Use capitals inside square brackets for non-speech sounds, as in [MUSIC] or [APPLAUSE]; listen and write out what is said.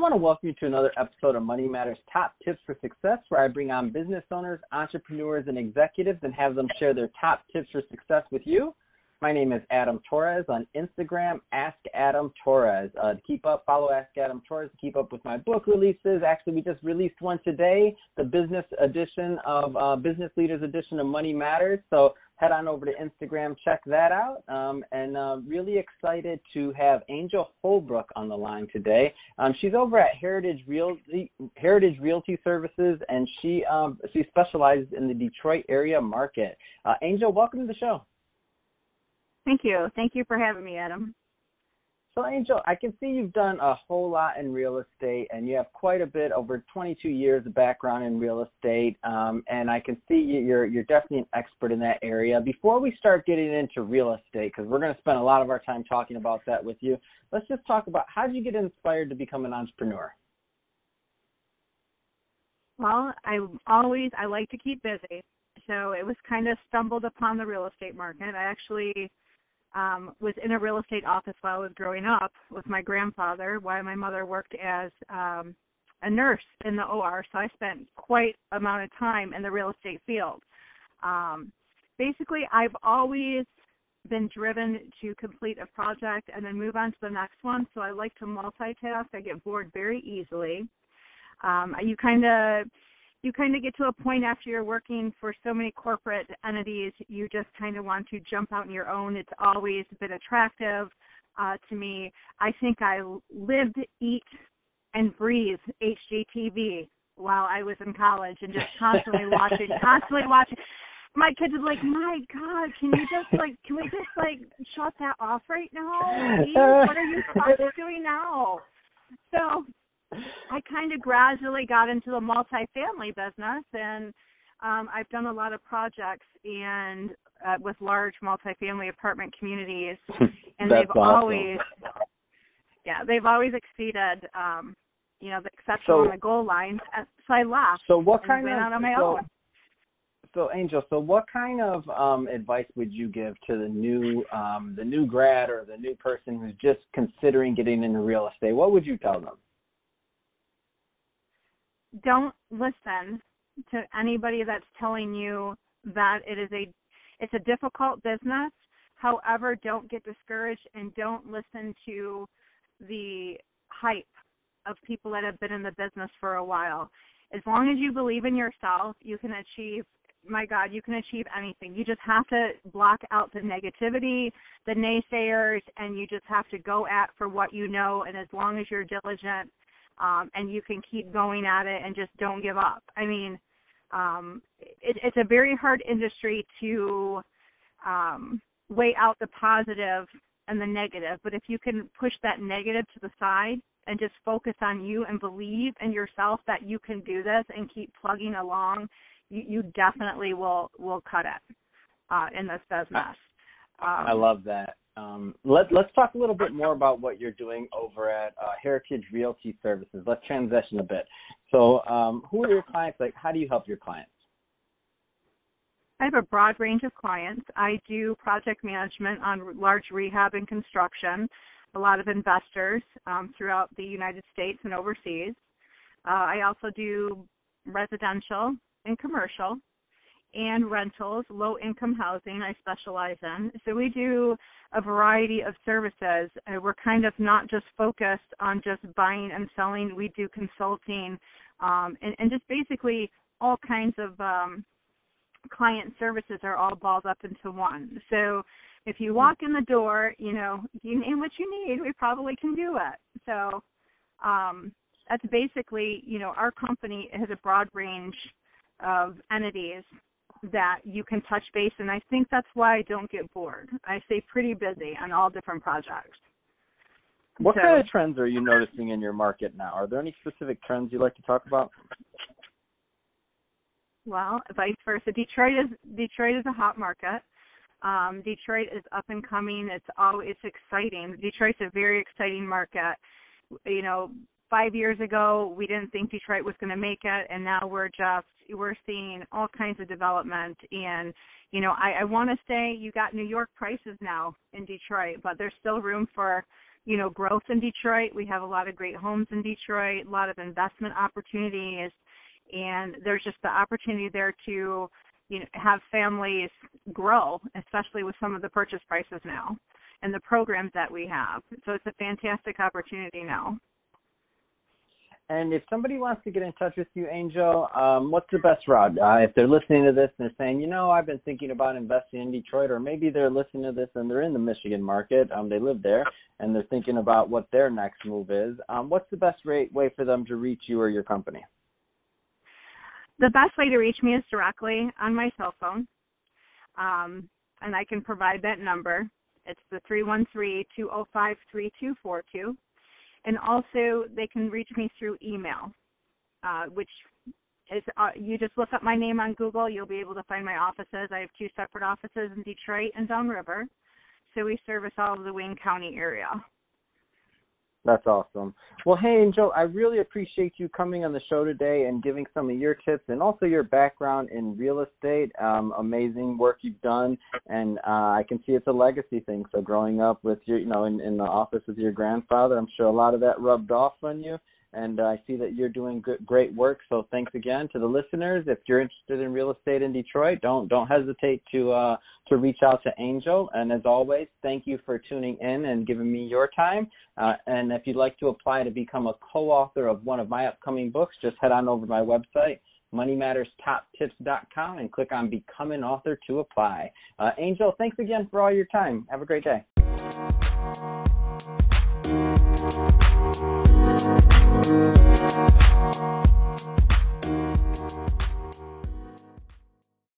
want to welcome you to another episode of Money Matters Top Tips for Success, where I bring on business owners, entrepreneurs, and executives and have them share their top tips for success with you. My name is Adam Torres on Instagram, Ask Adam Torres. Uh, to keep up, follow Ask Adam Torres to keep up with my book releases. Actually, we just released one today, the business edition of uh, Business Leaders Edition of Money Matters. So head on over to Instagram, check that out. Um, and uh, really excited to have Angel Holbrook on the line today. Um, she's over at Heritage Realty, Heritage Realty Services, and she um, she specializes in the Detroit area market. Uh, Angel, welcome to the show. Thank you. Thank you for having me, Adam. So, Angel, I can see you've done a whole lot in real estate, and you have quite a bit over 22 years of background in real estate. Um, and I can see you're you're definitely an expert in that area. Before we start getting into real estate, because we're going to spend a lot of our time talking about that with you, let's just talk about how did you get inspired to become an entrepreneur? Well, I always I like to keep busy, so it was kind of stumbled upon the real estate market. I actually um, was in a real estate office while I was growing up with my grandfather, while my mother worked as um, a nurse in the OR. So I spent quite amount of time in the real estate field. Um, basically, I've always been driven to complete a project and then move on to the next one. So I like to multitask. I get bored very easily. Um, you kind of you kind of get to a point after you're working for so many corporate entities, you just kind of want to jump out on your own. It's always been attractive uh, to me. I think I lived, eat, and breathe HGTV while I was in college and just constantly watching, [LAUGHS] constantly watching. My kids are like, my God, can you just like, can we just like shut that off right now? Please? What are you [LAUGHS] doing now? So I kind of gradually got into the multifamily business, and um, I've done a lot of projects and uh, with large multifamily apartment communities, [LAUGHS] and they've awesome. always, yeah, they've always exceeded, um, you know, the exceptional So- on the goal line. Uh, So I left. So, what kind of out on my so, own. so Angel, so what kind of um, advice would you give to the new um, the new grad or the new person who's just considering getting into real estate? What would you tell them? Don't listen to anybody that's telling you that it is a it's a difficult business. However don't get discouraged and don't listen to the hype of people that have been in the business for a while. As long as you believe in yourself you can achieve my god you can achieve anything. You just have to block out the negativity the naysayers and you just have to go at for what you know. And as long as you're diligent um, and you can keep going at it and just don't give up. I mean, um, it, it's a very hard industry to um, weigh out the positive and the negative, but if you can push that negative to the side and just focus on you and believe in yourself that you can do this and keep plugging along, you, you definitely will will cut it uh, in this business. Um, I love that. Um, let, let's talk a little bit more about what you're doing over at uh, Heritage Realty Services. Let's transition a bit. So, um, who are your clients? Like, how do you help your clients? I have a broad range of clients. I do project management on large rehab and construction, a lot of investors um, throughout the United States and overseas. Uh, I also do residential and commercial and rentals, low income housing I specialize in. So we do a variety of services. Uh, we're kind of not just focused on just buying and selling. We do consulting um, and, and just basically all kinds of um, client services are all balled up into one. So if you walk in the door, you know, you name what you need, we probably can do it. So um, that's basically, you know, our company has a broad range of entities that you can touch base and I think that's why I don't get bored. I stay pretty busy on all different projects. What So- kind of trends are you noticing in your market now? Are there any specific trends you'd like to talk about? Well, vice versa. Detroit is Detroit is a hot market. Um, Detroit is up and coming. It's all it's exciting. Detroit's a very exciting market. You know, five years ago we didn't think Detroit was going to make it, and now we're just we're seeing all kinds of development. And you know, I, I want to say you got New York prices now in Detroit, but there's still room for you know, growth in Detroit. We have a lot of great homes in Detroit, a lot of investment opportunities, and there's just the opportunity there to, you know, have families grow, especially with some of the purchase prices now and the programs that we have. So it's a fantastic opportunity now. And if somebody wants to get in touch with you, Angel, um, what's the best route? Uh, if they're listening to this and they're saying, you know, I've been thinking about investing in Detroit, or maybe they're listening to this and they're in the Michigan market, um, they live there, and they're thinking about what their next move is, um, what's the best rate, way for them to reach you or your company? The best way to reach me is directly on my cell phone, um, and I can provide that number. It's the 313 205 3242 and also they can reach me through email, uh, which is uh, you just look up my name on Google, you'll be able to find my offices. I have two separate offices in Detroit and Downriver, so we service all of the Wayne County area. That's awesome. Well, hey, Angel, I really appreciate you coming on the show today and giving some of your tips and also your background in real estate. Um, amazing work you've done, and uh, I can see it's a legacy thing. So, growing up with your, you know, in, in the office with your grandfather, I'm sure a lot of that rubbed off on you and uh, I see that you're doing good, great work. So thanks again to the listeners. If you're interested in real estate in Detroit, don't don't hesitate to uh, to reach out to Angel. And as always, thank you for tuning in and giving me your time. Uh, and if you'd like to apply to become a co-author of one of my upcoming books, just head on over to my website moneymatterstoptips.com and click on become an author to apply. Uh, Angel, thanks again for all your time. Have a great day. Thank you.